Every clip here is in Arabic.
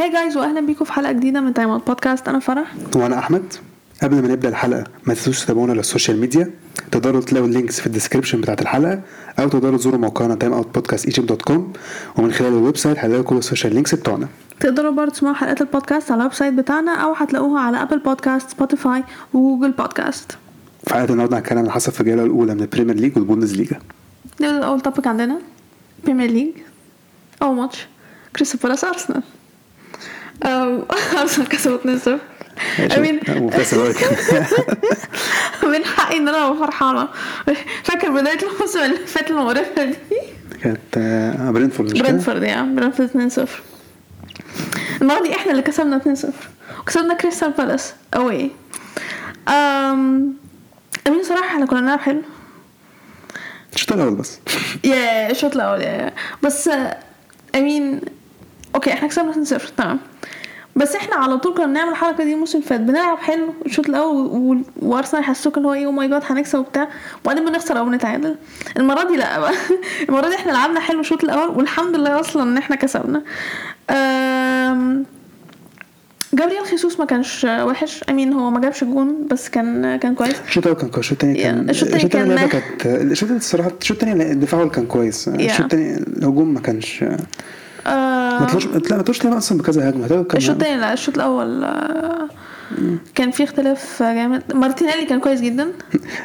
Hi guys واهلا بيكم في حلقة جديدة من Time Out Podcast أنا فرح. وأنا أحمد. قبل ما نبدأ الحلقة ما تنسوش تتابعونا على ال social media. تقدروا تلاقوا ال links في ال description بتاعت الحلقة أو تقدروا تزوروا موقعنا Time Out Podcast Egypt dot com ومن خلال ال website هتلاقوا كل ال social links بتوعنا. تقدروا برضه تسمعوا حلقات البودكاست على ال website بتاعنا أو هتلاقوها على Apple Podcasts Spotify و Google Podcasts في حلقة النهارده هنتكلم عن اللي حصل في الجولة الأولى من ال Premier League وال Bundesliga. نبدأ اول topic عندنا. Premier League اول ماتش بالاس ارسنال ارسنال كسبوا 2-0 I mean من حقي إن أنا فرحانة. فاكر بداية الموسم اللي فات المقرفه دي؟ كانت آه، برينفورد؟ برنتفورد Yeah. برنتفورد 2-0 المره دي إحنا اللي كسبنا 2-0 وكسبنا كريستال بالاس. اوي أم I mean صراحة إحنا كنا بنلعب حلو. الشوط الأول بس. yeah الشوط الأول بس I mean okay إحنا كسبنا 2-0 تمام. بس إحنا على طول كنا بنعمل الحركة دي الموسم اللي فات. بنلعب حلو الشوط الأول وأرسنال يحسسوك اللي هو إيه oh my God هنكسب وبتاع. وبعدين بنخسر أو بنتعادل. المرة دي لأ بقى. المرة دي إحنا لعبنا حلو الشوط الأول والحمد لله أصلا إن إحنا كسبنا. جابرييل خيسوس ما كانش وحش. امين هو ما جابش جون بس كان كان كويس. الشوط الأول كان كويس. الشوط الثاني كان. الشوط الشوط الثاني كان اللعبة مه. كانت الشوط الصراحه الشوط الثاني الدفاع كان كويس. الشوط الثاني الهجوم ما كانش ما طلعوش لا ما طلعوش لعبه أصلا بكذا هجمة. الشوط التاني لا الشوط الأول آه، كان في اختلاف جامد. مارتينيلي كان كويس جدا.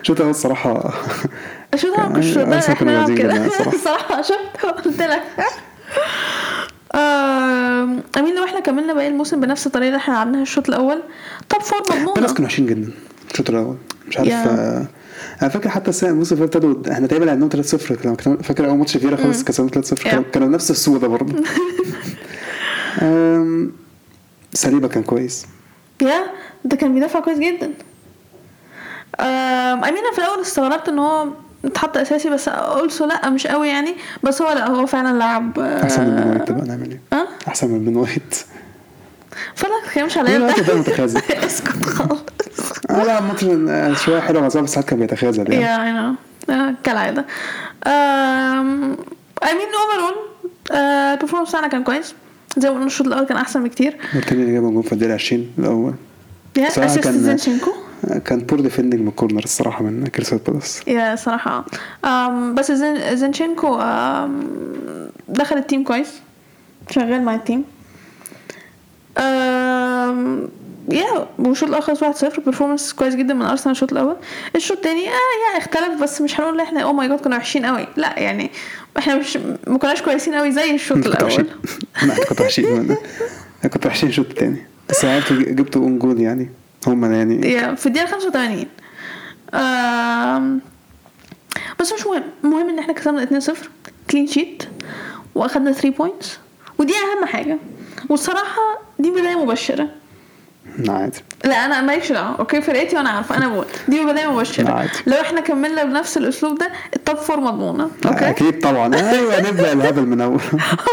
الشوط الأول الصراحة الشوط الأول يعني أرسنال إحنا نلعب كده الصراحة. الصراحة شفت قلت لك. I mean لو إحنا كملنا باقي الموسم بنفس الطريقة اللي إحنا لعبناها الشوط الأول top four place مضمونه كانوا وحشين جدا الشوط الأول. مش عارف أنا فاكر حتى السنة الموسم اللي ابتدوا إحنا تقريبا لعبناهم 3-0 كانوا- كانوا- فاكر أول ماتش فيرا خالص كسبنا 3-0 كانوا نفس السوده برضه. آم، ساليبا كان كويس. yeah ده كان بيدافع كويس جدا. I mean أنا في الأول استغربت إن هو اتحط أساسي بس also لأ مش قوي يعني. بس هو لأ هو فعلا لعب آه، أحسن من بن وايت بقى نعمل إيه؟ أه؟ أحسن من بن وايت فلا تتكلمش بن عليا ده اسكت خالص. لا الماتش آه، شوية حلو بس هو ساعات كان بيتخاذل يعني يا اي نو كالعادة. آم، I mean overall ال performance بتاعنا كان كويس. زي ما قلنا الشوط الأول كان أحسن بكتير. مارتينيلي اللي جاب جول في الدقيقه 20 الأول. yeah صراحة assist كان- زينشينكو. آه، كان poor defending من ال corner الصراحة من كريستال بالاس. yeah صراحة. أم بس زين زينشينكو دخل ال team كويس. شغال مع ال team. yeah والشوط الأول خلص 1-0 ب performance كويس جدا من ارسنال الشوط الأول. الشوط الثاني آه yeah اختلف بس مش هنقول إحنا oh my God كنا وحشين قوي لا يعني إحنا مش ما كناش كويسين قوي زي الشوط الأول. لا كنت وحشين. أنا كنت وحشين الشوط التاني. بس عرفتوا جبتوا own goal يعني. هم يعني. yeah في الدقيقة 85 أم بس مش مهم. المهم إن إحنا كسبنا 2-0 clean sheet وأخدنا 3 points ودي أهم حاجة. والصراحة دي بداية مبشرة. لا عادي لا أنا ماليش دعوه okay فرقتي وأنا عارفة. أنا بقول. دي بدايه مبشره. لو إحنا كملنا بنفس الأسلوب ده ال top four مضمونة. okay؟ أكيد طبعا. أيوه نبدأ الهبل من أول.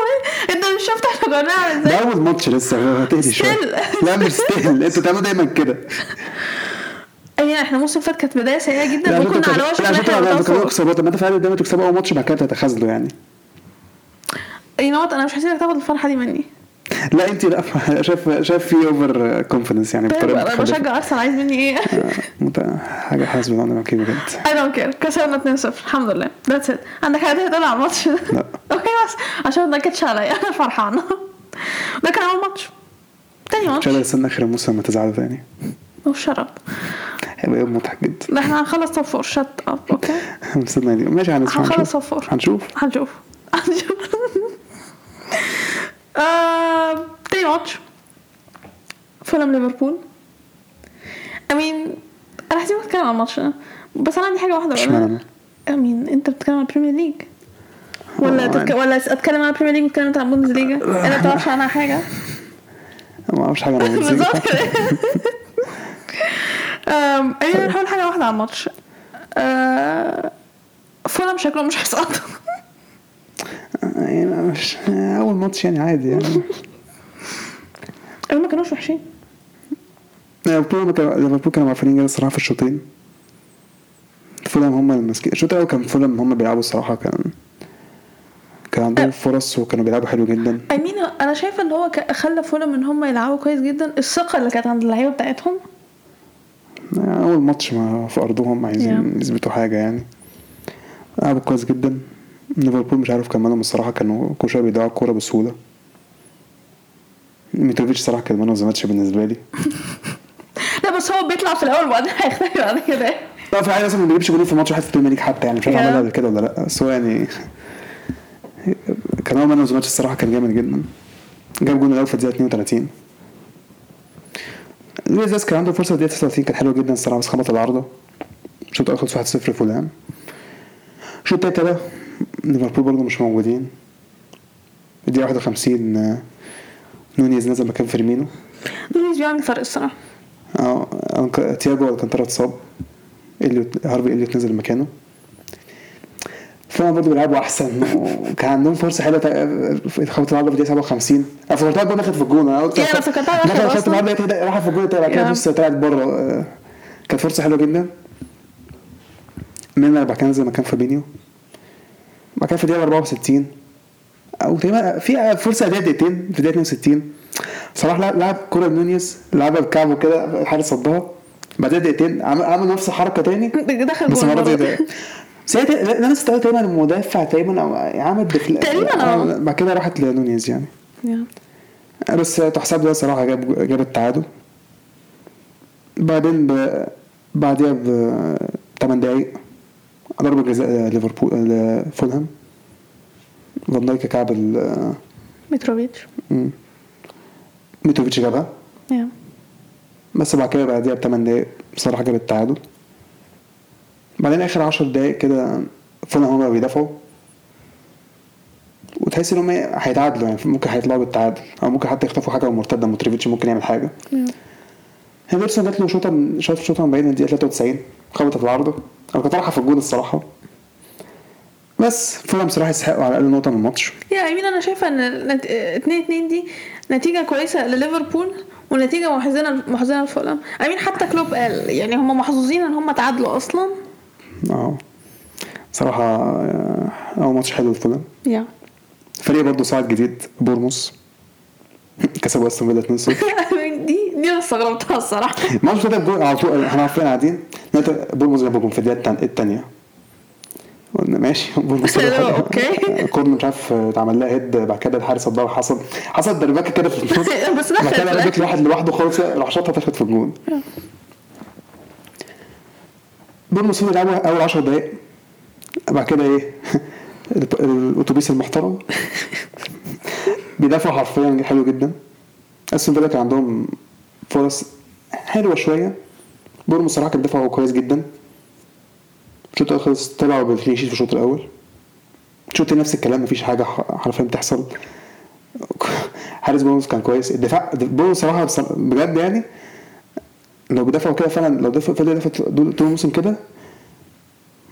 أنت مش شفت إحنا كنا بنعمل ده إزاي اول ماتش لسه. هتهدي شوية. لا مش still أنتوا تعملوا دايما كده. أي إحنا الموسم اللي فات كانت بداية سيئة جدا وكنا على وشك إن إحنا فوق اكسبوا طب ما أنت فعلا دايما تكسبوا اول ماتش بعد كده تتخاذلوا يعني. أي نوت أنا مش هسيبك تاخد الفرحة دي مني. لا انت لا شايف شايف في overconfidence يعني طيب بطريقة أنا. بشجع أرسنال عايز مني إيه؟ آه، حاجة حاسبه أنا okay بجد. I don't care. كسبنا 2-0 الحمد لله. That's it. عندك حاجة تقول على الماتش؟ لا. okay بس. عشان ما تنكدش عليا. أنا فرحانة ده كان أول ماتش. تاني ماتش. قادر استنى آخر الموسم ما تزعلوا تاني وشرب هيبقى يوم مضحك جدا. إحنا هنخلص top four shut up okay مستنى دي ماشي هنسمع. هنخلص top four هنشوف. هنشوف. هنشوف. آه، تاني ماتش فولهام ليفربول. امين أنا هسيبك تتكلم عن الماتش بس أنا عندي واحدة اشمعنى بقولها. أنا؟ I mean أنت بتتكلم عن البريمير ليج ولا آه، تتك... ولا أتكلم عن البريمير ليج وتتكلم عن البوندسليجا انت ما بتعرفش عنها حاجة. ما أعرفش حاجة عن البوندسليجا. أم، أنا هقول حاجة واحدة عن الماتش أه، فولهام شكله مش هيسقط يعني مش أول ماتش يعني عادي يعني. ما كانوش وحشين. ليفربول كانوا- ليفربول كانوا عارفين كده الصراحة في الشوطين. فولهام هم اللي ماسكين. الشوط الأول كان فولهام هم بيلعبوا الصراحة كان كان عندهم فرص وكانوا بيلعبوا حلو جدا. I mean أنا شايفة إن هو خلى فولهام إن هم يلعبوا كويس جدا. الثقة اللي كانت عند اللعيبة بتاعتهم. أول ماتش ما في أرضهم عايزين يثبتوا حاجة يعني. لعبوا كويس جدا. ليفربول مش عارف كان مالهم الصراحة كانوا كل شوية بيضيعوا الكورة بسهولة. ميتروفيتش صراحة كان man of the match بالنسبة لي. لا بس هو بيطلع في الأول وبعدين هيختفي بعد كده. لا في حاجة مثلا ما بيجيبش جول في ماتش واحد في البريمير ليج حتى يعني مش عارف. عملها قبل كده ولا لأ. بس هو يعني كان هو man of the match الصراحة كان جامد جدا. جاب جول الأول في الدقيقة 32 لويس دياز كان عنده فرصة في الدقيقة 39 كانت حلوة جدا الصراحة بس خبط العارضة. الأول خلص 1-0 فولهام الشوط التاني ليفربول برضه مش موجودين. الدقيقه 51 آه، نونيز نزل مكان فيرمينو. لويس بيعمل فرق الصراحة. آه أنك- تياجو الكانتارا اتصاب. اليوت هارفي إليوت نزل مكانه. فانا برضه بيلعبوا أحسن. وكان عندهم فرصة حلوة في خبط العارضة في الدقيقة 57 أنا فكرتها الجول دخلت في الجون أنا قلت أنا فكرتها دخلت لقيت هي راحت في الجون بعد كده. بص طلعت بره. آه، كانت فرصة حلوة جدا. ميلنر بعد كده نزل مكان فابينيو. بعد كده في الدقيقه 64 أو تقريبا في فرصة اداء دقيقتين في الدقيقه 62 صلاح لعب كورة لنونيز لعبها بكعبه كده الحارس صدها. بعدها دقيقتين عمل عمل نفس الحركه تاني. دخل بس برضه. ده. بس هي نفس تقريبا المدافع تقريبا أو عمل دخل تقريبا آه. بعد كده راحت لنونيز يعني. يا. بس تحسب ده صراحة جاب جاب التعادل. بعدين ب... بعديها ب 8 دقايق. ضربة جزاء ليفربول لفولهام فان دايك كعب ال- متروفيتش مم. ميتروفيتش جابها yeah. بس بعد كده بعديها بثمان دقايق صلاح جاب التعادل بعدين آخر عشر دقايق كده فولهام هما بيدافعوا وتحس إن هم هيتعادلوا يعني ممكن هيطلعوا بالتعادل أو ممكن حتى يخطفوا حاجة مرتدة متروفيتش ممكن يعمل حاجة yeah. هندرسون جات له شوطة من- شاط شوطة من بعيد من الدقيقه 93 خبطت العارضه أنا كنت رايحه في الجول الصراحة. بس فولهام صراحة يستحقوا على الأقل نقطة من الماتش. yeah I mean أنا شايفة إن النت- 2 2 دي نتيجة كويسة لليفربول ونتيجة محزنة محزنة لفولهام I mean حتى كلوب قال يعني هم محظوظين إن هم تعادلوا أصلا. آه. صراحة آه، اول ماتش حلو لفولهام yeah. فريق برضه صاعد جديد بورنموث. كسبوا أستون فيلا 2-0 دي أنا استغربتها الصراحه الماتش بدا بجول على طول إحنا عارفين قاعدين. لقيت بورنموث جاب جول في الدقيقة الثانية قلنا ماشي. بورنموث okay. corner مش عارف اتعمل لها head بعد كده الحارس صدها حصل حصل دربكه كده في النص بس بعد كده في ربك لواحد لوحده خالص راح شاطها دخلت في الجون. بورنموث فضل يلعبوا أول 10 دقايق. بعد كده إيه؟ الأتوبيس المحترم. بيدافعوا حرفيا حلو جدا. أستون فيلا كان عندهم فرص حلوة شوية. بورنموث صراحة كان دفاعه كويس جدا. الشوط الأول خلص طلعوا بال clean sheet في الشوط الأول. الشوط التاني نفس الكلام مفيش حاجة حرفيا بتحصل. حارس بورنموث كان كويس. الدفاع بورنموث صراحة بجد يعني لو بيدافعوا كده فعلا لو دفع فضل يدافع طول الموسم كده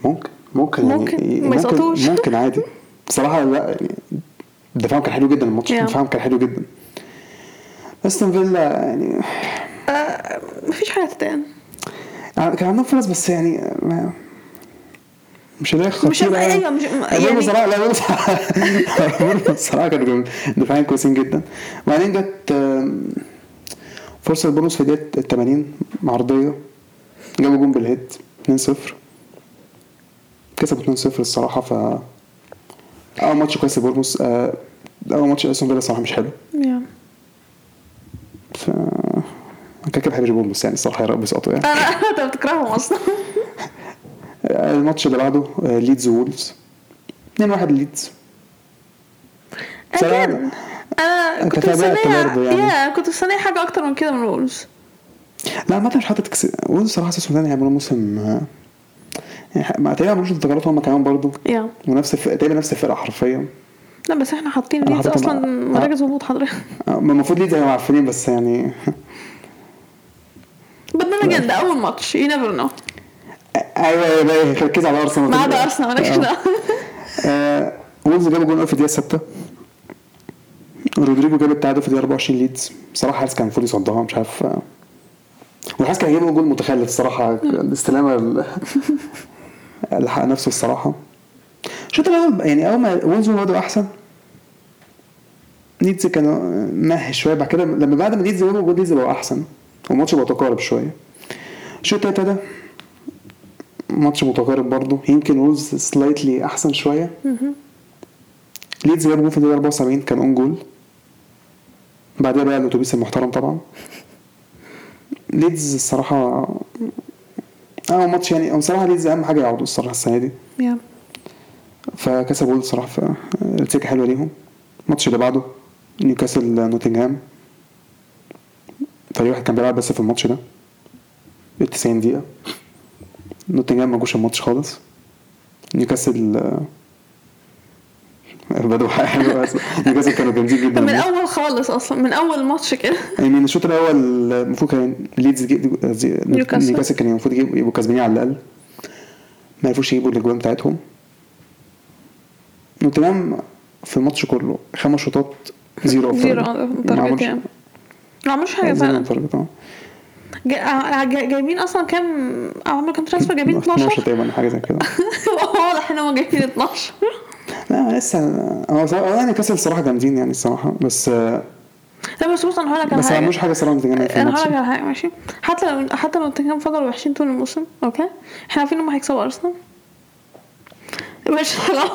ممكن ممكن يعني ممكن، ما ممكن. ممكن عادي. بصراحه لا يعني دفاعهم كان حلو جدا الماتش. دفاعهم كان حلو جدا. استون فيلا يعني. آه مفيش حاجة تتقال. يعني كان عندهم فرص بس يعني ما مش مش خطيرة. يعني. أيوه مش يعني بصراحة لا بص بصراحة كانوا دفاعين كويسين جدا. وبعدين جت فرصة لبونوس في الدقيقة ال 80 عرضية جابوا جون بال head 2-0 كسبوا 2-0 الصراحة ف أول ماتش كويس لبورنموث آه، أول ماتش أستون فيلا الصراحة مش حلو. yeah. ف كده كده بحبش بورنموث يعني الصراحة يا رب يسقطوا يعني. أنا أنت بتكرههم أصلا. الماتش اللي بعده آه، ليدز وولفز. 2-1 ليدز أنا كنت مستنيه يعني. كنت مستنية حاجة أكتر من كده من وولفز لا عامة مش حاطط كس... وولفز صراحة أساسا تاني هيعملوا موسم آه، يعني ما تقريبا ملوش انتقالات هم كمان برضه yeah ونفس الف... تقريبا نفس الفرقة حرفيا. لا بس إحنا حاطين ليدز أصلا. مراكز هبوط حضرتك. آه، ما المفروض ليدز هيبقوا عارفين بس يعني بدنا جد ده أول ماتش. you never know أيوه أيوه ركز على أرسنال. ما عدا أرسنال مالكش آه. دعوة. آه، وولفز جابوا جول في الدقيقة 6 رودريجو جاب التعادل في الدقيقة 24 ليدز. بصراحة حارس كان المفروض يصدها مش عارف. والحارس كان هيجيب جول متخلف الصراحة. الاستلامة ال- لحق نفسه الصراحة. الشوط الأول يعني أول ما وولفز بدأوا أحسن. ليدز كانوا meh شوية بعد كده لما بعد ما ليدز جابوا جول ليدز بقوا أحسن والماتش بقى متقارب شوية. الشوط التالت ده ماتش متقارب برضه يمكن وولفز slightly أحسن شوية. ليدز جاب جول في الدقيقة 74 كان own goal بعدها بقى الأتوبيس المحترم طبعا. ليدز الصراحة آه ماتش يعني بصراحه ليدز أهم حاجة يقعدوا الصراحة السنة دي. فكسبوا الصراحة فالنتيجه حلوة ليهم. الماتش اللي بعده. نيوكاسل نوتنغهام. فريق واحد كان بيلعب بس في الماتش ده. ال 90 دقيقة. نوتنغهام ما جوش الماتش خالص. نيوكاسل آه، بدوا حلو نيوكاسل كانوا جامدين جدا من أول خالص أصلا من أول ماتش كده. يعني من الشوط الأول المفروض كان ليدز نيوكاسل. كان المفروض يبقوا كسبانين على الأقل. ما عرفوش يجيبوا الأجوان بتاعتهم. نوتنغهام في الماتش كله خمس شوطات zero on target. عملوش- يعني. ما عملوش حاجة فعلا. جا- جا- جايبين أصلا كام؟ عملوا كام transfer جايبين 12 12 تقريبا حاجة زي كده. واضح إن هم جايبين 12 لا لسه هو يعني كسل الصراحه جامدين يعني الصراحة بس لا بس بص أنا هقول لك على بس ما حاجة. عملوش حاجة صراحة أنا هقول لك على حاجة ماشي؟ حتى لو حتى لو نوتنجهام فضلوا وحشين طول الموسم okay؟ إحنا عارفين انهم هيكسبوا أرسنال. مش خلاص.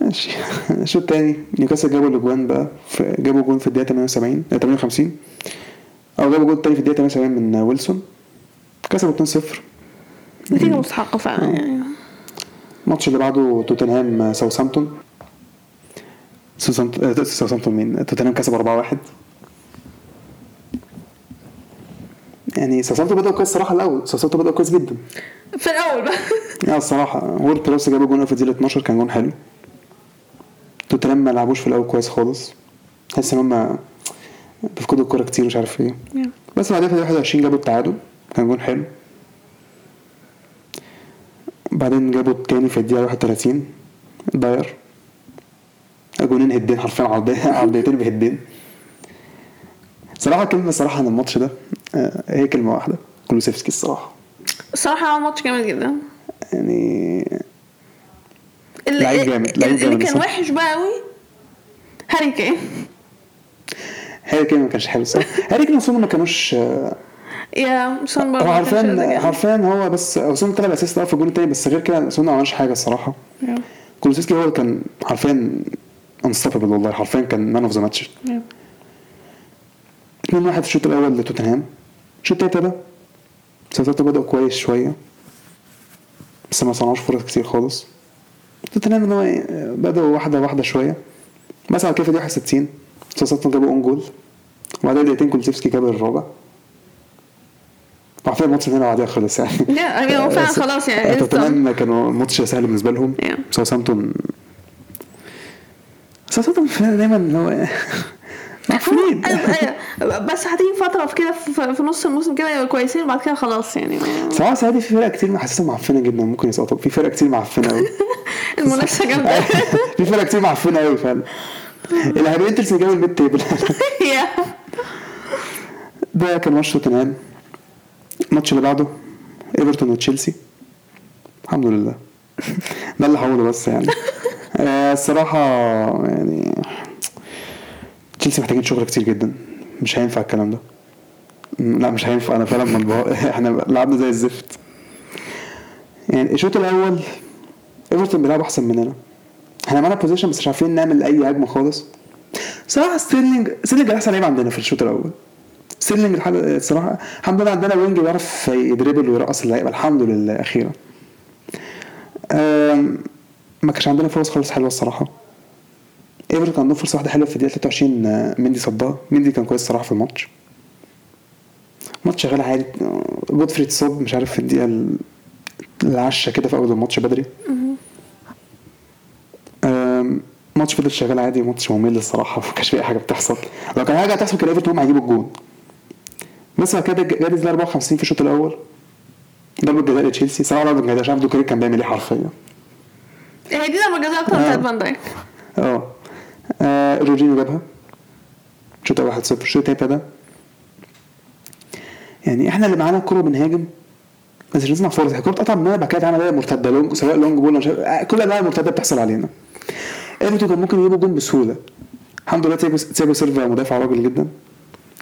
ماشي. الشوط التاني نيوكاسل جابوا الأجوان بقى في جابوا جون في الدقيقة 78 آه، 58 أو جابوا جول تاني في الدقيقة 78 من ويلسون. كسبوا 2-0 نتيجة مستحقة فعلا يعني. الماتش اللي بعده توتنهام آه، آه، ساوثهامبتون مين؟ توتنهام كسب 4-1 يعني ساوثهامبتون بدأوا كويس الصراحه الأول. ساوثهامبتون بدأوا كويس جدا. في الأول بقى. لا الصراحة. وورد براوس جابوا جون في الدقيقة 12 كان جون حلو. توتنهام ما لعبوش في الأول كويس خالص. تحس إن هما بيفقدوا الكورة كتير مش عارف إيه. بس بعدها في الدقيقة 21 جابوا التعادل. كان جون حلو. بعدين جابوا التاني في الدقيقة 31 داير جونين هدين حرفيا عرضيتين بهدين صراحة كلمة صراحة عن الماتش ده آه، هي كلمة واحدة. كلوسيفسكي الصراحة. عمل ماتش جامد جدا. يعني لعيب جامد، لعيب اللي جامد كان صح. وحش بقى قوي هاري كين هاري كين ما كانش حلو صح هاري كين وسون ما كانوش yeah سون برضه هو حرفيا. حرفيا هو بس سون طلع assist في الجول التاني بس غير كده سون ما عملش حاجة الصراحة. كولوسيفسكي هو اللي كان حرفيا unstoppable والله حرفيا كان man of the match yeah. 2 1 في الشوط الأول لتوتنهام الشوط التاني ده ساوثهامبتون بدأوا كويس شوية بس ما صنعوش فرص كتير خالص توتنهام إن هو بدأوا واحدة واحدة شوية. بس على كده في الدقيقه 61 ساوثهامبتون جابوا own goal. وبعدها دقيقتين كولوسيفسكي جاب الرابع. عارفين الماتش هنا بعدها خلص يعني. لا يعني هو فعلا خلاص يعني. instant. توتنهام كانوا الماتش سهل بالنسبة لهم. ساوثهامبتون ساوثهامبتون دايما اللي هو معفنين أيوة، أيوة. بس هتيجي فترة في كده في نص الموسم كده يبقوا كويسين وبعد كده خلاص يعني صراحة دي في فرق كتير حاسسها معفنة جدا ممكن يسقطوا. في فرق كتير معفنة قوي المنافسة جامدة. في فرق كتير معفنة قوي فعلا. الهابينترز اللي جابوا ال mid table. ده كان ماتش توتنهام. الماتش اللي بعده ايفرتون وتشيلسي الحمد لله. ده اللي هقوله بس يعني. آه، الصراحة يعني تشيلسي محتاجين شغل كتير جدا. مش هينفع الكلام ده. لا مش هينفع. أنا فعلا منبهر إحنا لعبنا زي الزفت. يعني الشوط الأول إيفرتون بيلعب أحسن مننا. إحنا معانا possession بس مش عارفين نعمل أي هجمة خالص. صراحة ستيرلينج ستيرلينج أحسن لعيب عندنا في الشوط الأول. ستيرلينج. الصراحه الحمد لله عندنا wing بيعرف يدريبل ويرقص اللعيبة. الحمد لله أخيرا. ما كانش عندنا فرص خالص حلوة الصراحة. إيفرتون كان عندهم فرصة واحدة حلوة في الدقيقة 23 آه، مندي صدها مندي كان كويس الصراحة في الماتش. الماتش شغال عادي آه، جودفري اتصاب مش عارف في الدقيقة ال- العشرة كده في أول الماتش بدري. ماتش فضل شغال عادي ماتش ممل الصراحة ما كانش فيه أي حاجة بتحصل. لو كان حاجة هتحصل كان إيفرتون هم هيجيبوا الجون. بس بعد كده جاب الدقيقه 54 في الشوط الأول. ضربة جزاء لتشيلسي. صراحة ضربة جزاء مش عارف دوكري كان بيعمل إيه حرفيا. هي دي لما جزاء أكتر آه. بتاعت فان دايك. آه. آه، جورجينيو جابها الشوط الأول 1-0 الشوط ابتدى يعني إحنا اللي معانا الكوره بنهاجم. بس مش بتصنع فرص الكوره بتقطع مننا بعد كده تعمل عليها مرتدة. long سواء long ball عارف- كل أنواع المرتدة بتحصل علينا. إيفرتون كان ممكن يجيبوا جون بسهولة. الحمد لله تياجو سيلفا مدافع راجل جدا.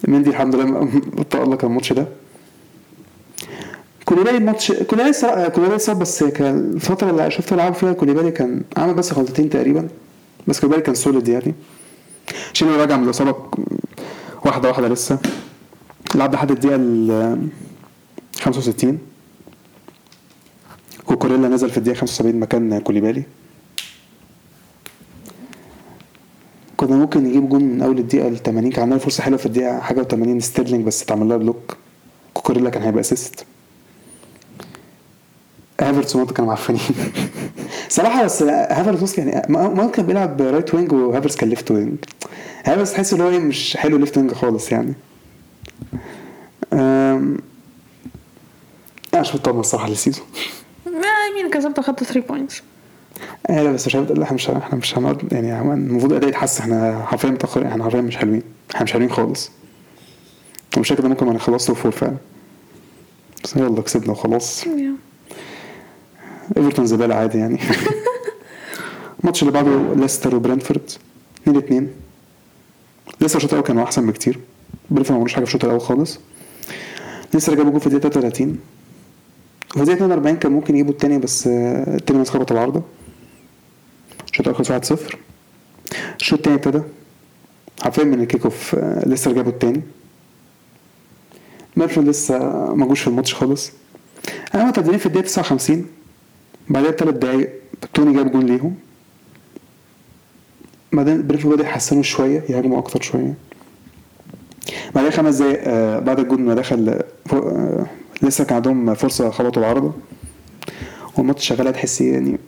مندي الحمد لله تألق الماتش ده. كوليبالي الماتش كوليبالي كوليبالي اتصاب بس كان الفترة اللي شفت لعبه فيها كوليبالي كان عمل بس غلطتين تقريبا. بس كوليبالي كان solid يعني. هو راجع من الإصابة واحدة واحدة لسه. لعب لحد الدقيقة ال 65 كوكوريلا نزل في الدقيقة 75 مكان كوليبالي. كنا ممكن نجيب جون من أول الدقيقة ال 80 كان عندنا فرصة حلوة في الدقيقة حاجة و80 ستيرلينج بس اتعمل لها block. كوكوريلا كان هيبقى assist هافرتس ومونت كانوا معفنين. صراحة بس هافرتس يعني مونت كان بيلعب right wing وهافرتس كان left wing هافرتس تحس إن هو إيه مش حلو left wing خالص يعني. أم... أنا مش مطمن الصراحه لل season I mean كسبت اخدت 3 points إيه لا بس مش لا إحنا مش إحنا مش هنقعد يعني المفروض الاداء يتحسن. إحنا حرفيا متاخرين إحنا حرفيا مش حلوين. إحنا مش حلوين خالص. ومش كده ممكن ما نخلص top four فعلا. بس يلا كسبنا وخلاص. ايفرتون زبالة عادي يعني. الماتش اللي بعده ليستر وبرنتفورد 2 2 ليستر الشوط الأول كانوا أحسن بكتير. برنتفورد ما عملوش حاجة في الشوط الأول خالص. ليستر جابوا جول في الدقيقة 33 وفي الدقيقة 42 كان ممكن يجيبوا التاني بس آه، التاني مسك خبط العارضه الشوط الأول خلص 1-0 الشوط التاني ابتدى. حرفيا من ال kick-off لسه جابوا التاني. برينتفورد لسه ما جوش في الماتش خالص. أنا متقدمين في الدقيقة 59 بعدها بثلاث دقايق توني جاب جون ليهم. بعدين برينتفورد بدأ يحسنوا شوية يهاجموا أكتر شوية. بعدها خمس دقايق آه، بعد الجون ما دخل آه، آه، لسه كان عندهم فرصة خبطوا العارضة. والماتش شغال تحس يعني؟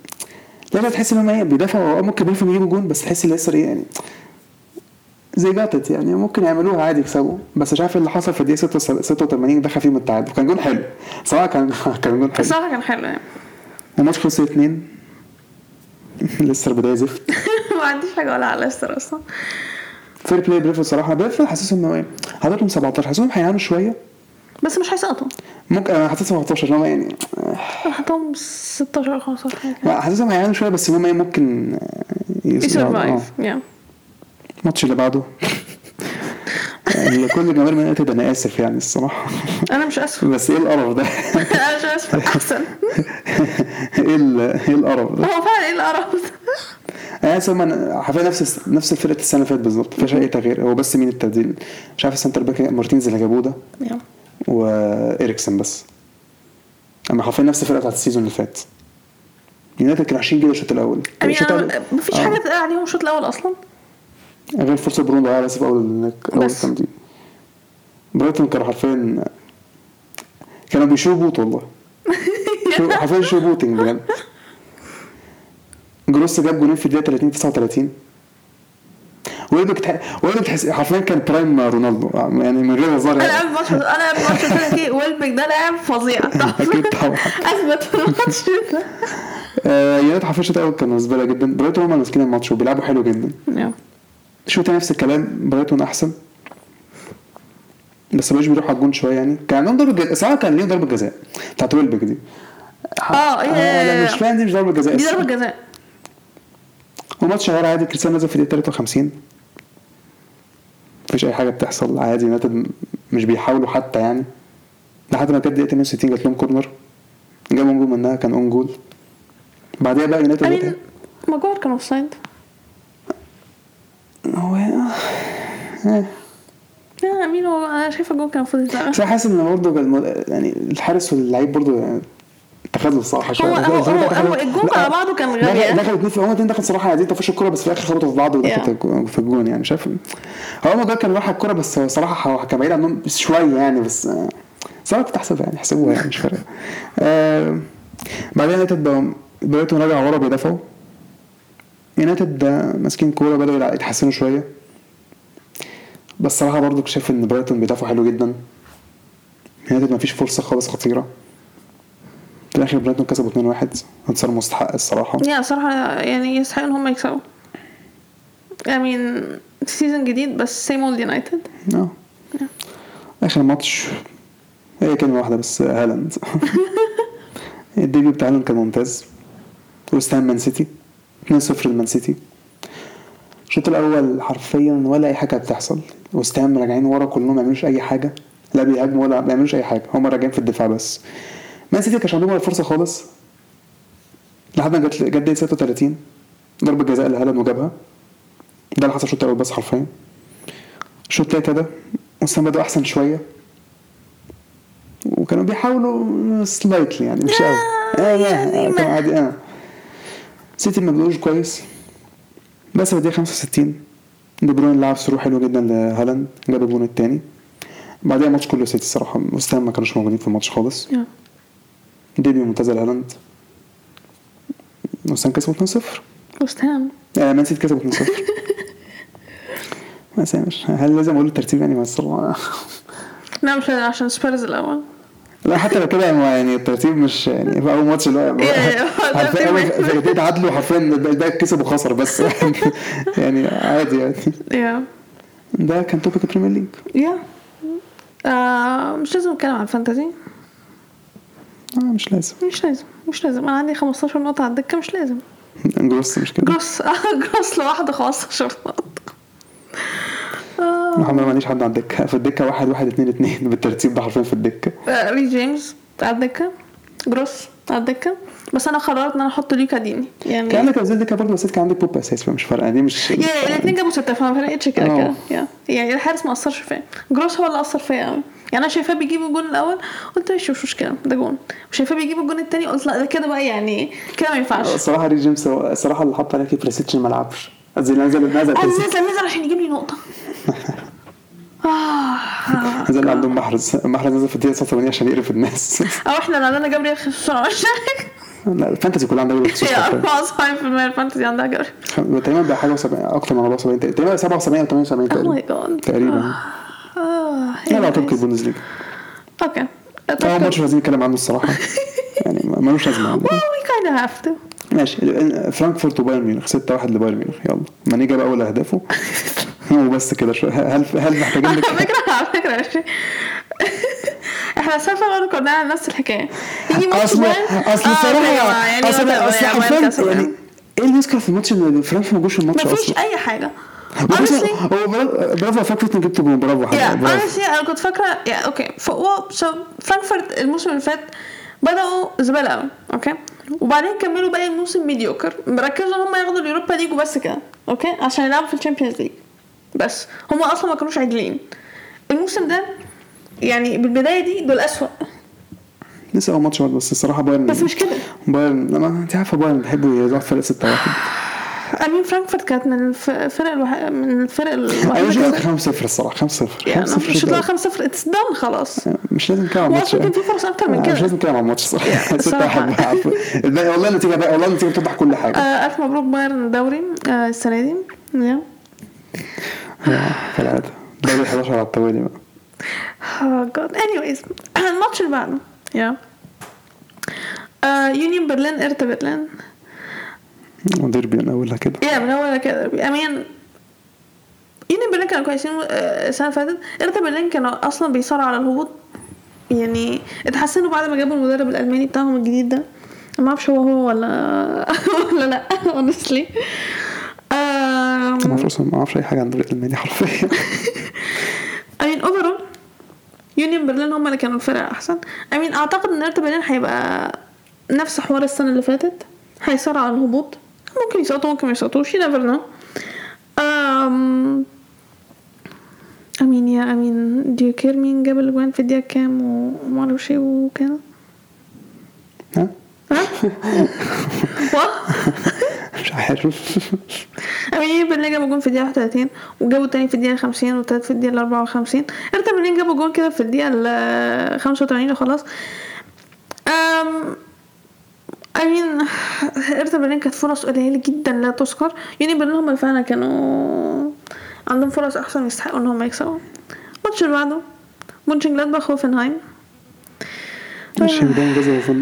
لا لا تحس إن هم إيه بيدافعوا. ممكن بيعرفوا يجيبوا جون بس تحس لسه إيه يعني؟ زي جاتت يعني ممكن يعملوها عادي يكسبوا. بس مش عارف اللي حصل في الدقيقة 86 دخل فيهم التعادل. كان جون حلو. صراحة كان كان جون حلو. الصراحه كان حلو يعني. الماتش خلص 2 لسه البداية زفت. ما عنديش حاجة أقولها على ليستر أصلا. fair play برينتفورد صراحة. برينتفورد حاسسهم انه إيه؟ حاططهم 17 حاسسهم هيعانوا شوية. بس مش هيسقطوا. ممكن أنا حاسس 17 اللي هم يعني أنا حطهم 16 أو 15 حاجة كده. لا، حاسسهم هيعانوا شوية بس هم إيه ممكن آه، يس- آه. ي survive الماتش اللي بعده. كل الجماهير مان يونايتد أنا آسف يعني الصراحة. أنا مش آسف. بس إيه القرف ده؟ أنا مش آسف أحسن. إيه إيه القرف ده؟ هو فعلا إيه القرف ده؟ أنا حاسس هم حرفيا نفس نفس فرقه السنة اللي فاتت بالظبط مفيش أي تغيير هو بس مين التبديل مش عارف السنتر باك مارتينز اللي جابوه ده يا. وإريكسن بس أما حرفيا نفس الفرقة بتاعت السيزون اللي فات يونايتد كانوا 20 جيل الشوط الأول مفيش آه. حاجة تتقال عليهم الشوط الأول أصلا غير فرصة برونو ضيعها بس في أول اول. تمديد برايتون كانوا حرفيا كانوا بيشوفوا والله حرفيا showboating بجد. جروس جاب جولين في الدقيقة 30 39 ويلبك تح... ويلبك تحس حرفيا كان prime رونالدو. يعني من غير هزار أنا يعني أنا قبل الماتش قلت لك إيه ويلبك ده لاعب فظيع. أكيد طبعا. أثبت في الماتش. ده آه، يونايتد حرفيا الشوط الأول كانوا زبالة جدا. برايتون هم ماسكين الماتش وبيلعبوا حلو جدا. الشوط نفس الكلام برايتون أحسن. بس مبقاش بيروحوا على الجون شوية يعني. كان عندهم ضربة جزاء. صراحة كان ليهم ضربة جزاء. بتاعت ويلبك دي. آه أنا إيه مش فاهم دي مش ضربة جزاء. دي ضربة جزاء. وماتش شغال عادي كريستيانو نزل في الدقيقه 53 مفيش أي حاجة بتحصل عادي يونايتد مش بيحاولوا حتى يعني. لحد ما كانت الدقيقه 62 جات لهم corner جابوا جول منها كان own goal بعدها بقى يونايتد ماجوار كان offside هو آه. يا امين هو أنا شايفة الجول كان المفروض بس حاسس إن برضه يعني الحارس واللعيب برضه يعني اتخذوا الصراحة شوية. هو- هو- هو- دخل- هو الجون على بعضه كان غبي. دخل- اتنين في الاتنين دخلوا صراحة عايزين يطفشوا الكوره بس في الآخر خبطوا في بعض ودخلت في الجون يعني شايف؟ هو مجال كان راح الكوره بس هو صراحة هو كان بعيد عنهم شوية يعني بس صراحة كنت أحسبها يعني أحسبوها يعني مش فارقة. آه، بعدين يونايتد برايتون راجع ورا بيدافعوا. يونايتد ماسكين كورة بدأوا يتحسنوا شوية. بس صراحة برضو شايف إن برايتون بيدافعوا حلو جدا. يونايتد مفيش فرصة خالص خطيرة. في الآخر برايتون كسبوا 2-1 انتصار مستحق الصراحة. يا صراحة يعني يستحقوا إن هم يكسبوا. I mean season جديد بس same old يونايتد آه. آخر ماتش هي كلمة واحدة بس هالاند. ال debut بتاع هالاند كان ممتاز. وستام مان سيتي. 2-0 لمان سيتي. الشوط الأول حرفيا ولا أي حاجة بتحصل. وستام راجعين ورا كلهم ما بيعملوش أي حاجة. لا بيهاجموا ولا ما بيعملوش أي حاجة. هم راجعين في الدفاع بس. مان سيتي كانش عندهم ولا فرصة خالص. لحد ما جت جت دقيقه 36 ضربة جزاء لهالاند وجابها. ده اللي حصل الشوط الأول بس حرفيا. الشوط التالت ده وست هام بدأوا أحسن شوية. وكانوا بيحاولوا slightly يعني مش قوي. آه يعني آه، ما- كان عادي آه. سيتي ما بدأوش كويس. بس في الدقيقة 65 دي بروين لعب through حلو جدا لهالاند. جاب الجون التاني. بعدها الماتش كله سيتي الصراحة وستام ما كانوش موجودين في الماتش خالص. yeah. debut ممتازة لهالاند وست هام كسبوا 2-0 وست هام. آه مان سيتي كسبوا 2-0 بس مش هل لازم أقول الترتيب يعني بس لا مش عشان سبيرز الأول. لا حتى لو كده هو يعني الترتيب مش يعني في أول ماتش اللي هو إيه، حرفيا أول الترتيب- فرقتين تعادلوا حرفيا الباقي كسب وخسر بس. يعني عادي يعني. ده كان topic البريمير ليج yeah. آه مش لازم نتكلم عن ال fantasy آه مش لازم. مش لازم مش لازم. أنا عندي 15 نقطة على الدكة مش لازم. جروس مش كده؟ جروس جروس لوحده 15 نقطة. آه. محمد ما عنديش حد على الدكة. في الدكة واحد واحد اتنين اتنين. بالترتيب ده حرفيا في الدكة. آه، ري جيمس على الدكة. جروس. على الدكة بس أنا قررت إن أنا أحط لوكا ديني يعني. كان عندك نزلت دكه برضه بس كان عندك بوب أساس فمش فارقة دي مش yeah الاثنين جابوا ستة فما فرقتش كده. كده. يعني الحارس ما أثرش فيا. جروس هو اللي أثر فيا قوي يعني أنا شايفاه بيجيب الجون الأول قلت ماشي مش مشكلة ده جون. وشايفاه بيجيب الجون الثاني قلت لا ده كده بقى يعني كده ما ينفعش. الصراحه ري جيمس الصراحه اللي حط عليها كيف بريسيتش ما لعبش نزل نزل نزل. نزل نزل عشان يجيب لي نقطة. آه. نزل عندهم محرز محرز نزل في الدقيقة 89 عشان يقرف الناس. أو إحنا اللي عندنا خصوصا عشان لا ال fantasy كلها عندها yeah حرفيا. 74% ال fantasy عندها جابريل تقريبا بقى حاجة 70 أكتر من 74 تقريبا 77 أو 78 oh my تقريبا. تقريبا. آه. يلا على topic البوندسليجا okay. هو ماتش مش عايزين نتكلم عنه الصراحة. يعني ملوش لازمة kind of have to. ماشي. فرانكفورت وبايرن ميونخ 6 1 لبايرن ميونخ. يلا. ماني جاب أول أهدافه. وبس كده. شو هل هل محتاجين على لك فكرة على يا شيخ إحنا اللي فاتت كنا بنعمل نفس الحكاية. يجي أصل أصل آه، الصراحه أيوة، يعني أصل مثلا أصل يا حرفيا كسب. يعني. إيه اللي يذكر في الماتش إن فرانكفورت ما جوش الماتش مفيش أصلا؟ حاجة. بص، honestly هو برا- برافو يا فرانكفورت إنك جبت جون برافو honestly أنا كنت فاكرة yeah okay ف well, so فرانكفورت الموسم اللي فات بدأوا زبالة قوي okay وبعدين كملوا باقي الموسم mediocre مركزوا إن هم ياخدوا اليوروبا ليج وبس كده okay عشان يلعبوا في الشامبيونز ليج. بس. هم أصلا ما كانوش عادلين الموسم ده يعني بالبداية دي دول أسوأ. لسه اول ماتش بس الصراحة بايرن. بس مش كده. بايرن لما أنت عارفة بايرن بيحبوا يضعف فرق 6 1 I mean فرانكفورت كانت من الف- الفرق الوح... من الفرق أنا الوحيده مش اللي 5 0 الصراحة 5 0 يعني 5 مش 0 هتلاقي 5 0 it's done خلاص. مش لازم نتكلم عن الماتش. كان في فرص أكتر من آه، مش كده. لازم نتكلم عن الماتش الصراحة. 6 الصراحة. 1 الباقي والله النتيجة بقى والله النتيجة بتوضح كل حاجة. آه ألف مبروك بايرن الدوري آه السنة دي. آه، كالعاده دوري 11 على التوالي بقى. Oh god. Anyways الماتش اللي بعده. yeah يونيون برلين ارتا برلين ديربي من أولها كده. يا من اول كده. امين يونيون برلين كانوا كويسين آه، السنة اللي فاتت. ارتا برلين كانوا أصلا بيصارعوا على الهبوط. يعني اتحسنوا بعد ما جابوا المدرب الألماني بتاعهم الجديد ده. ما أعرفش هو هو ولا ولا لأ honestly. ما um, أعرفش ما أعرفش أي حاجة عن الدوري الالماني حرفيا. I mean overall يونيون برلين هم اللي كانوا الفرقة أحسن. I mean أعتقد إن هيرتا برلين هيبقى نفس حوار السنة اللي فاتت. هيصارعوا على الهبوط. ممكن يسقطوا ممكن ما يسقطوش you never know. um, I mean yeah do you care مين جاب الأجوان في الدقيقة كام ومعرفش إيه وكده ها؟ ها؟ what؟ مش عارف. يونيون برلين جابوا جون في الدقيقة 31 وجابوا التاني في الدقيقة 50 والتالت في الدقيقة 54 هيرتا برلين جابوا جون كده في الدقيقة ال 85 وخلاص. um I mean هيرتا برلين كانت فرص قليلة جدا لا تذكر. يعني برلين هم فعلا كانوا عندهم فرص أحسن يستحقوا إن هم يكسبوا. الماتش اللي بعده مونشن جلادباخ هوفنهايم ممتازة في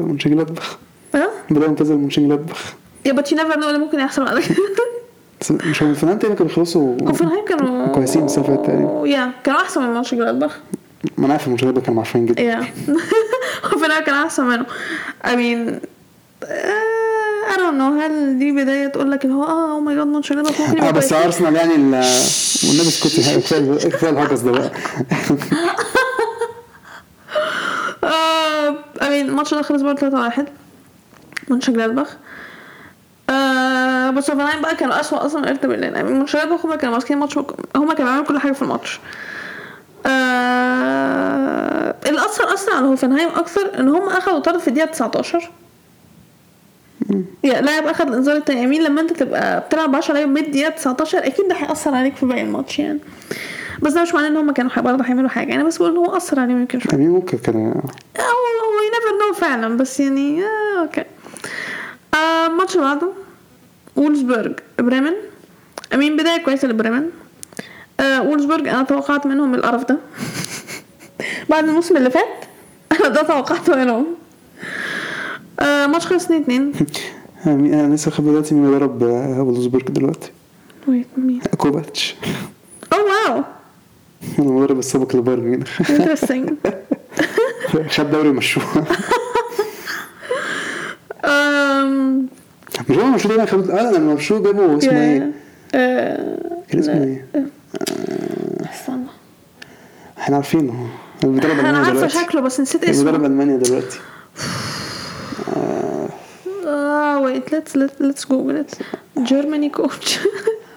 مونشن جلادباخ آه بداية ممتازة لمونشن جلادباخ yeah you never know اللي ممكن يحصل بعد كده مش الفنان تقريبا كانوا بيخلصوا هوفنهايم كانوا كويسين السنة اللي فاتت تقريبا. yeah كانوا أحسن من ماتش جلادباخ. ما أنا عارف المنتخب كانوا معفنين جدا. yeah. وفرقة كان أحسن منه. I mean uh, I don't know هل دي بداية تقول لك اللي هو آه oh my god ماتش جلابك ممكن آه يبقى بس أرسنال يعني ال- والنبي اسكتي كفايه كفايه الهجس ده بقى. آه I mean الماتش ده خلص برضه 3 1 ماتش جلادباخ. آه بس هوفنهايم بقى كانوا أسوأ أصلا من برلين يعني ماتش جلادباخ هما كانوا ماسكين الماتش هما كانوا بيعملوا كل حاجة في الماتش. آه اللي أثر أصلا على هوفنهايم أكثر إن هم أخدوا طرد في الدقيقة 19 يا لاعب أخد الإنذار التاني. يمين لما أنت تبقى بتلعب 10 لعيبة من الدقيقه 19 أكيد ده هيأثر عليك في باقي الماتش يعني. بس ده مش معناه إن هم كانوا برضه هيعملوا حاجة. أنا بس بقول إن هو أثر عليهم يمكن شوية. يعني ممكن كان هو هو you never know فعلا. بس يعني آه okay. آه الماتش اللي بعده وولزبرج بريمن. I mean بداية كويسة لبريمن؟ آه وولزبرج أنا توقعت منهم القرف ده. بعد الموسم اللي فات أنا ده توقعته منهم. آه ماتش خلص 2 2 أنا لسه خبر دلوقتي مين بيدرب آه، وولزبورج دلوقتي. wait مين كوفاتش oh wow. المدرب السابق لبايرن ميونخ. interesting خد دوري مشروع. مش هو المشروع ده خد آه أنا المشروع جابه اسمه إيه؟ كان اسمه إيه؟ استنى. إحنا عارفينه. هو بيدرب أنا عارفة شكله بس نسيت بيدرب اسمه. ألمانيا دلوقتي. آه wait let's let's google it Germany coach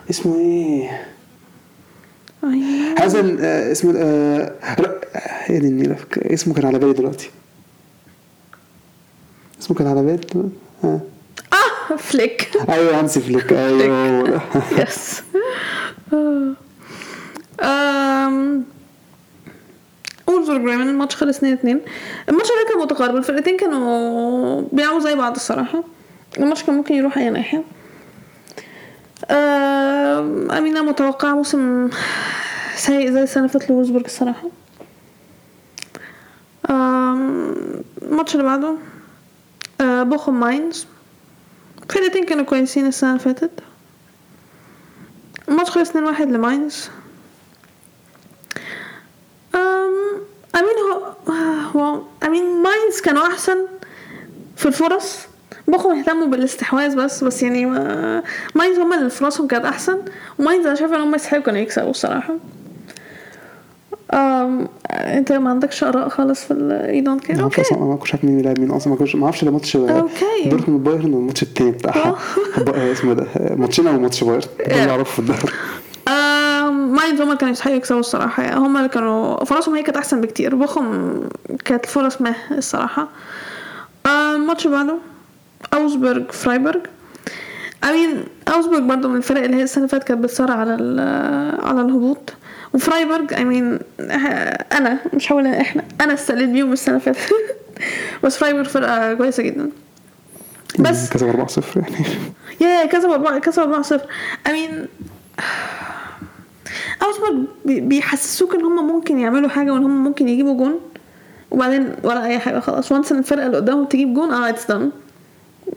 اسمه إيه؟ آه اسمه آه دي النيلة اسمه كان على بالي دلوقتي. اسمه كان على بالي دلوقتي آه. آه فليك. أيوه هانسي فليك. أيوه. yes أم وولفسبورج بريمن الماتش خلص 2 2 الماتش ده كان متقارب الفرقتين كانوا بيلعبوا زي بعض الصراحة. الماتش كان ممكن يروح أي ناحية. أم، I mean أنا متوقعة موسم سيء زي السنة اللي فاتت لوولفسبورج الصراحة. أم، الماتش اللي بعده. بوخم ماينز فرقتين كانوا كويسين السنة اللي فاتت الماتش خلص 2-1 لماينز أم I mean هو هو I mean ماينز كانوا أحسن في الفرص بخم اهتموا بالاستحواذ بس بس يعني ما ماينز هما اللي فرصهم كانت أحسن وماينز أنا شايفة إن هما يستحقوا كانوا يكسبوا الصراحة أم أنت ما عندكش آراء خالص في care أنا okay. أصلا ما كنتش عارف مين بيلعب مين أصلا ما كنتش ما أعرفش ده ماتش. دورتموند بايرن والماتش التاني بتاعها. اسمه ده ماتشين أو ماتش بايرن. ده اللي أعرفه في الدوري. آم، ماينز هما كانوا يستحقوا يكسبوا الصراحة. يعني هما اللي كانوا فرصهم هي كانت أحسن بكتير. بوخم كانت فرص ما الصراحة. آم، الماتش بعده. أوزبرج فرايبرج. I mean أوزبرج برضه من الفرق اللي هي السنة اللي فاتت كانت بتصارع على ال- على الهبوط. وفرايبرج I mean أنا مش هقول إن إحنا. أنا استقليت بيهم السنة اللي فاتت. بس فرايبرج فرقة كويسة جدا. بس كسب 4-0 يعني. yeah كسب أربعة كسب أربعة صفر. I mean أوزبورج بي- بيحسسوك إن هم ممكن يعملوا حاجة وإن هم ممكن يجيبوا جون. وبعدين ولا أي حاجة خلاص. once إن الفرقة اللي قدامهم تجيب جون آه it's done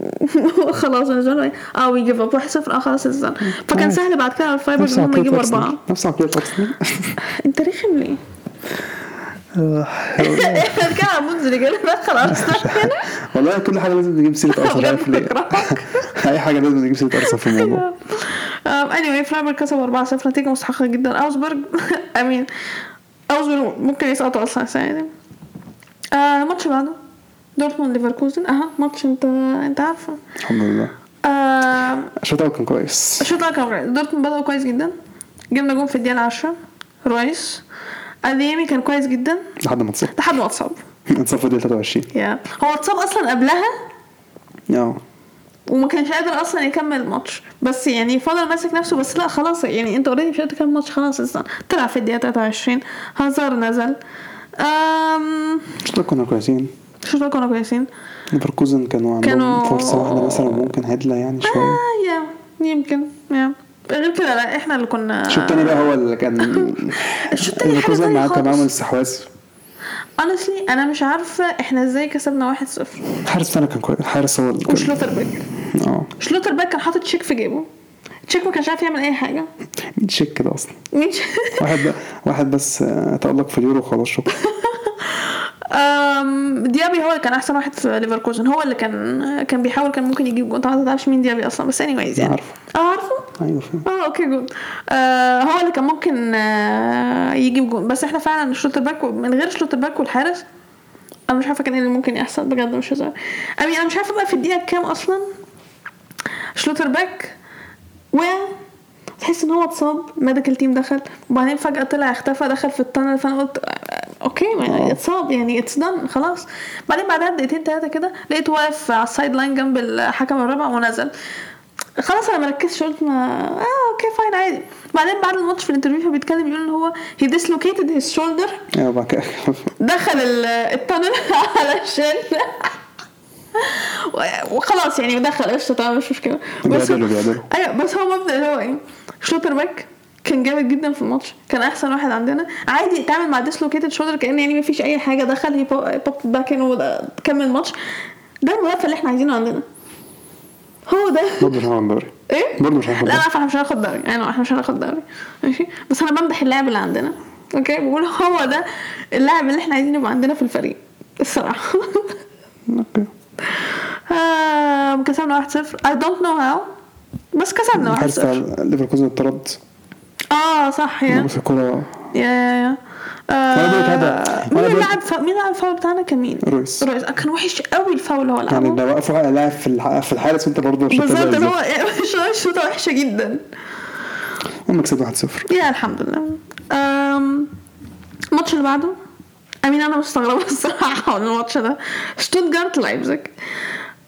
خلاص لهم آه we give up 1-0 آه خلاص it's done فكان. سهل بعد كده نفس إن هم يجيبوا أربعة. نفس عقلية أرسنال أنت رخم ليه؟ منزل كده دخل أرسنال هنا والله كل حاجة لازم نجيب سيرة أرسنال. مش عارف ليه. أي حاجة لازم نجيب سيرة أرسنال في الموضوع. anyway فرايبورغ كسب 4-0 نتيجة مستحقة جدا. أوزبرج I mean أوزبرج ممكن يسقطوا أصلا السنة دي. آه ماتش اللي بعده. دورتموند ليفركوزن أها ماتش انت انت عارفه الحمد لله آه الشوط الأول كان كويس الشوط الأول كان كويس. دورتموند بدأوا كويس جدا جبنا جون في الدقيقة 10 رويس اديمي كان كويس جدا لحد ما اتصاب لحد ما اتصاب اتصاب في الدقيقة 23 يا هو اتصاب أصلا قبلها آه وما كانش قادر أصلا يكمل الماتش بس يعني فضل ماسك نفسه بس لا خلاص يعني انت already مش قادر تكمل الماتش خلاص أصلا طلع في الدقيقه 23 هازار نزل امم كنا كويسين الشوط الأول كانوا كويسين ليفركوزن كانوا عندهم كانوا- فرصة واحدة مثلا ممكن هدلة يعني شوية. آه yeah يمكن yeah. غير كده لا إحنا اللي كنا الشوط التاني بقى هو اللي كان الشوط التاني معاه كان خالص. عامل استحواذ honestly أنا مش عارفة إحنا إزاي كسبنا 1-0 الحارس بتاعنا كان كويس الحارس هو اللي كان وشلوتربيك. آه. شلوتربيك كان حاطط تشيك في جيبه. تشيك ما كانش عارف يعمل أي حاجة. مين شيك كده أصلا؟ مين واحد. واحد بس آه، تألق في اليورو وخلاص شكرا. ديابي هو اللي كان أحسن واحد في ليفركوزن. هو اللي كان كان بيحاول كان ممكن يجيب جون. طبعا ما تعرفش مين ديابي أصلا بس anyways يعني. عارفه. آه عارفه؟ أيوه آه okay good آه هو اللي كان ممكن آه يجيب جون. بس إحنا فعلا شلوتر باك من غير شلوتر باك والحارس أنا مش عارفة كان إيه اللي ممكن يحصل بجد مش هزار I mean أنا مش عارفة بقى في الدقيقة كام أصلا شلوتر باك وقع تحس إن هو اتصاب medical team دخل وبعدين فجأة طلع اختفى دخل في ال tunnel فأنا قلت okay ما آه. اتصاب يعني it's done خلاص. بعدين بعدها بدقيقتين ثلاثة كده لقيته واقف على ال sideline جنب الحكم الرابع ونزل. خلاص أنا مركزش قلت ما آه okay fine عادي. بعدين بعد الماتش في ال interview فبيتكلم يقول إن هو he dislocated his shoulder. أيوه بعد كده. دخل ال- ال tunnel علشان و- وخلاص يعني دخل قشطة تمام مش مشكلة. بس بيعدلوا بيعدلوا. أيوه بس هو مبدأ اللي هو إيه؟ شلوتر باك. كان جامد جدا في الماتش. كان أحسن واحد عندنا. عادي يتعامل مع dislocated shoulder كأن يعني مفيش أي حاجة. دخل he popped back in وكمل الماتش. ده المدافع اللي إحنا عايزينه عندنا. هو ده. برضه مش هناخد دوري إيه؟ برضه مش هناخد لا لا إحنا مش هناخد دوري أنا إحنا مش هناخد دوري ماشي؟ بس أنا بمدح اللاعب اللي عندنا. okay? بقول هو ده اللاعب اللي إحنا عايزين يبقى عندنا في الفريق. الصراحة. okay. آه كسبنا 1-0 I don't know how. بس كسبنا 1-0 الحارس بتاع ليفركوزن اتطرد؟ آه صح yeah. بس الكورة. yeah yeah yeah. آه مين اللي لعب فا... مين لعب الفاول بتاعنا؟ كان مين؟ رويس. رويس. كان وحش قوي الفاول اللي هو يعني لعبه ده وقفوا على لاعب في الح- في الحارس وانت برضه بالظبط ده اللي هو إزاي مش شوطة وحشة جدا. هم كسبوا 1-0 yeah الحمد لله. الماتش اللي بعده. I mean أنا مستغربة الصراحة من الماتش ده. شتوتجارت لايبزيج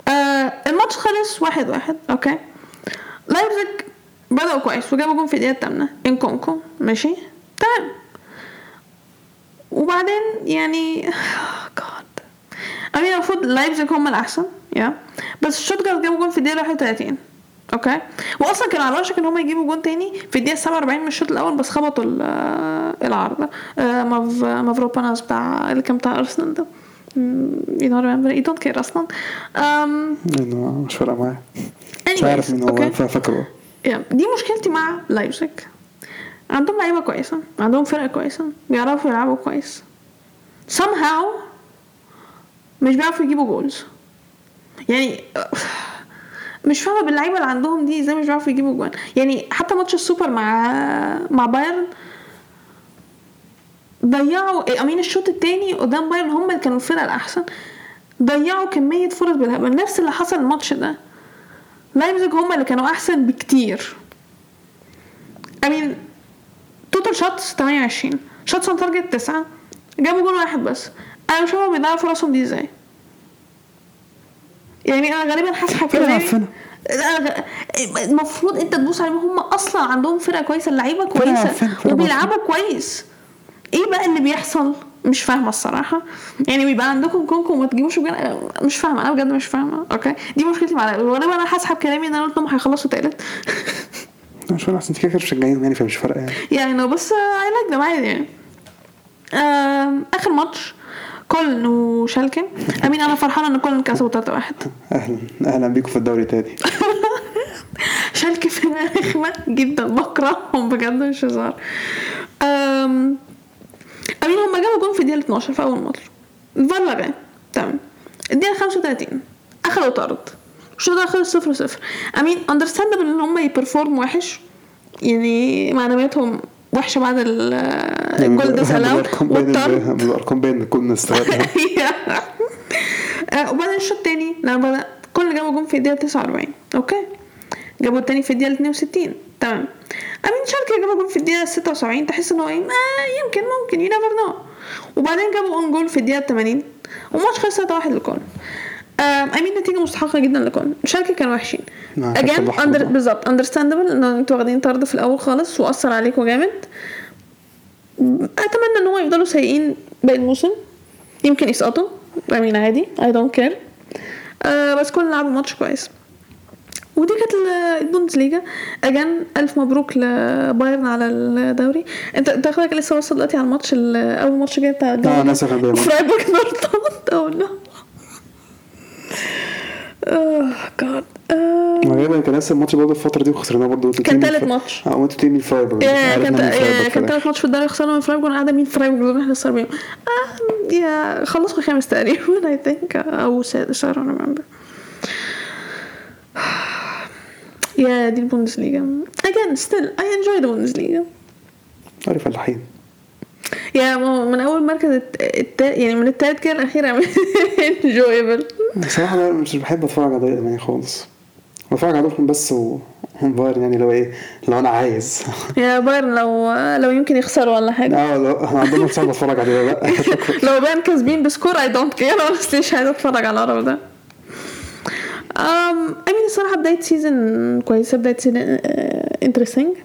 آه الماتش خلص واحد واحد okay لايبزيج بدأوا كويس وجابوا جون في الدقيقة الثامنة. إنكونكو ماشي؟ تمام. وبعدين يعني جاد I mean المفروض لايبزيج هم الأحسن yeah بس شتوتجارت جابوا جون في الدقيقة 31 okay واصلا كانوا على وشك ان هم يجيبوا جون تاني في الدقيقة 47 من الشوط الأول بس خبطوا آه، العارضه آه، ماف مافروباناس بتاع اللي كان بتاع أرسنال ده. you don't remember you don't care أصلا. مش فارقة معايا. مش عارف مين هو فاكره. دي مشكلتي مع لايبزيج. عندهم لعيبة كويسة عندهم فرقة كويسة بيعرفوا يلعبوا كويس. Somehow مش بيعرفوا يجيبوا goals. يعني مش فاهمة باللعيبة اللي عندهم دي إزاي مش بيعرفوا يجيبوا جوان يعني حتى ماتش السوبر مع مع بايرن ضيعوا I mean الشوط التاني قدام بايرن هم اللي كانوا الفرقة الأحسن ضيعوا كمية فرص بالهبل. نفس اللي حصل الماتش ده. لايبزيج هم اللي كانوا أحسن بكتير. I mean total shots 28 shots on target 9 جابوا جون واحد بس. أنا مش فاهمة بيضيعوا فرصهم دي إزاي. يعني أنا غالبا هسحب غ- المفروض أنت تبص عليهم. هم أصلا عندهم فرقة كويسة اللعيبة كويسة وبيلعبوا كويس. إيه بقى اللي بيحصل؟ مش فاهمة الصراحة. يعني بيبقى عندكم كونكم وما تجيبوش أنا مش فاهمة أنا بجد مش فاهمة. okay؟ دي مشكلتي مع. وغالبا أنا هسحب كلامي إن أنا قلت انهم هيخلصوا تالت. مش فارقه احسن كده مشجعين يعني فمش فارقة يعني. يعني بس I like them عادي يعني. آخر ماتش كولن وشالكه. I mean أنا فرحانة إن كولن كسبوا 3 1 أهلا أهلا بيكم في الدوري تاني شالكه فرقه رخمه جدا بكرههم بجد مش هزار. I mean هم جابوا جون في الدقيقة 12 في أول ماتش. فان لغاه تمام. الدقيقة 35 اخذوا طرد. الشوط ده خلص 0 0 I mean understandable إن هم ي perform وحش. يعني معنوياتهم وحشة بعد ال- الجول ده سلام. بالارقام باين ان كنا نستغل آه، وبعدين الشوط التاني لما بدأ كولن جابوا جون في الدقيقة 49 okay. جابوا التاني في الدقيقة 62 تمام. I mean شالكي جابوا جون في الدقيقة 76 تحس ان هو إيه آه يمكن ممكن you never know وبعدين جابوا own goal في الدقيقة 80 وماتش خلص 3 1 لكولن آم، I mean نتيجة مستحقة جدا لكولن شالكي كانوا وحشين. نعم، again كانت under. بالظبط understandable ان أنتوا واخدين طرد في الأول خالص وأثر عليكم جامد. أتمنى إن هو يفضلوا سيئين باقي الموسم. يمكن يسقطوا. I mean عادي I don't care بس كولن لعبوا ماتش كويس. ودي كانت ال- البوندسليجا again ألف مبروك لبايرن على الدوري. انت أنت أخوك لسه واصل دلوقتي على الماتش ال- أول ماتش جاي بتاع آه أنا اسف فرايبورغ دورتموند أو نو أوه جاد آه، غالبا كان لسه الماتش برضه الفترة دي وخسرناه برضه. كان تالت الف- ماتش. آه وانتوا يا عارف كان كان. تالت ماتش في الدوري خسرنا من فرايبورغ وأنا قاعدة مين فرايبورغ؟ دول إحنا نخسر بيهم آه يا خلصوا خامس تقريبا اي ثينك أو سادس I don't remember. yeah دي البوندسليغا. Again still I enjoy the Bundesliga. عارف فلاحين yeah من أول مركز الت... يعني من التالت كده الاخير enjoyable. بصراحة أنا مش بحب أتفرج على دوري خالص. بتفرج عليهم بس وهم بايرن يعني لو إيه لو أنا عايز. yeah بايرن لو لو يمكن يخسروا ولا حاجة. آه لو أنا عندهم صعب أتفرج عليه لأ. لو بايرن كاسبين ب score I don't care honestly مش عايزة أتفرج على القرف ده. Um, I mean الصراحة بداية season كويسة بداية season interesting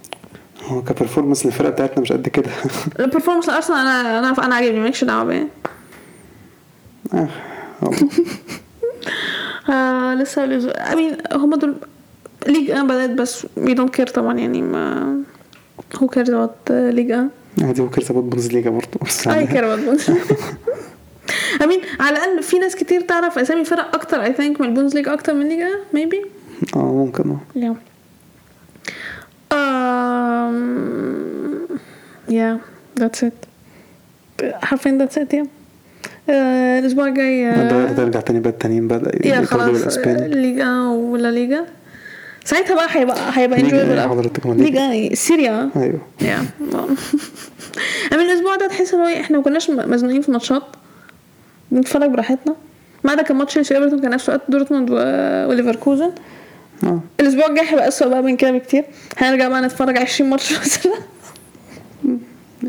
هو ك performance للفرقة بتاعتنا مش قد كده. ال performance الارسنال أنا أنا أنا عاجبني مالكش دعوة بيه آه،. آه لسه I mean هما دول ليج ان بدأت بس we don't care طبعا يعني ما who cares about ليج ان عادي هو كرسي بوندسليجا برضه بس I يعني care about I mean على الأقل في ناس كتير تعرف أسامي فرق أكتر I think من البوندسليجا أكتر من ليجا maybe آه ممكن آه Yeah. Yeah, that's it. حرفيا it yeah. Uh, الأسبوع الجاي ترجع تاني بقى التانيين بدأ yeah خلاص ليجا ولا ليجا ساعتها بقى هيبقى هيبقى ليجا enjoyable إيه أكتر. حضرتك؟ ما ليجا؟ سيريا أيوه yeah من الأسبوع ده تحس إن هو إيه، إحنا ما كناش مزنوقين في ماتشات بنتفرج براحتنا. ما عدا كان ماتش تشيلسي ايفرتون كان نفس وقت دورتموند وليفركوزن. آه. الأسبوع الجاي هيبقى اسوء بقى من كده بكتير. هنرجع بقى نتفرج 20 ماتش مثلا.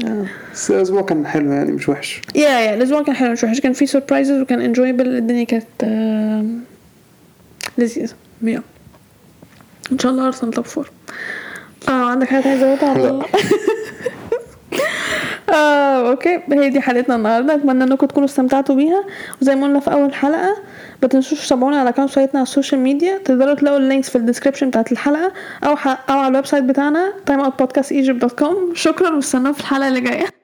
آه. بس الأسبوع كان حلو يعني مش وحش. yeah yeah الأسبوع كان حلو مش وحش. كان فيه surprises وكان enjoyable الدنيا كانت آم، لذيذة. yeah إن شاء الله أرسنال top four آه عندك حاجة عايزة تزودها ولا لا. لا؟ آه، okay. هي دي حلقتنا النهارده. أتمنى إنكم تكونوا استمتعتوا بيها. وزي ما قلنا في أول حلقة ما تنسوش تتابعونا على accounts اتنا على ال social media تقدروا تلاقوا ال links في ال description بتاعت الحلقة أو. أو على ال website بتاعنا timeoutpodcastegypt.com شكرا واستنونا في الحلقة اللي جاية.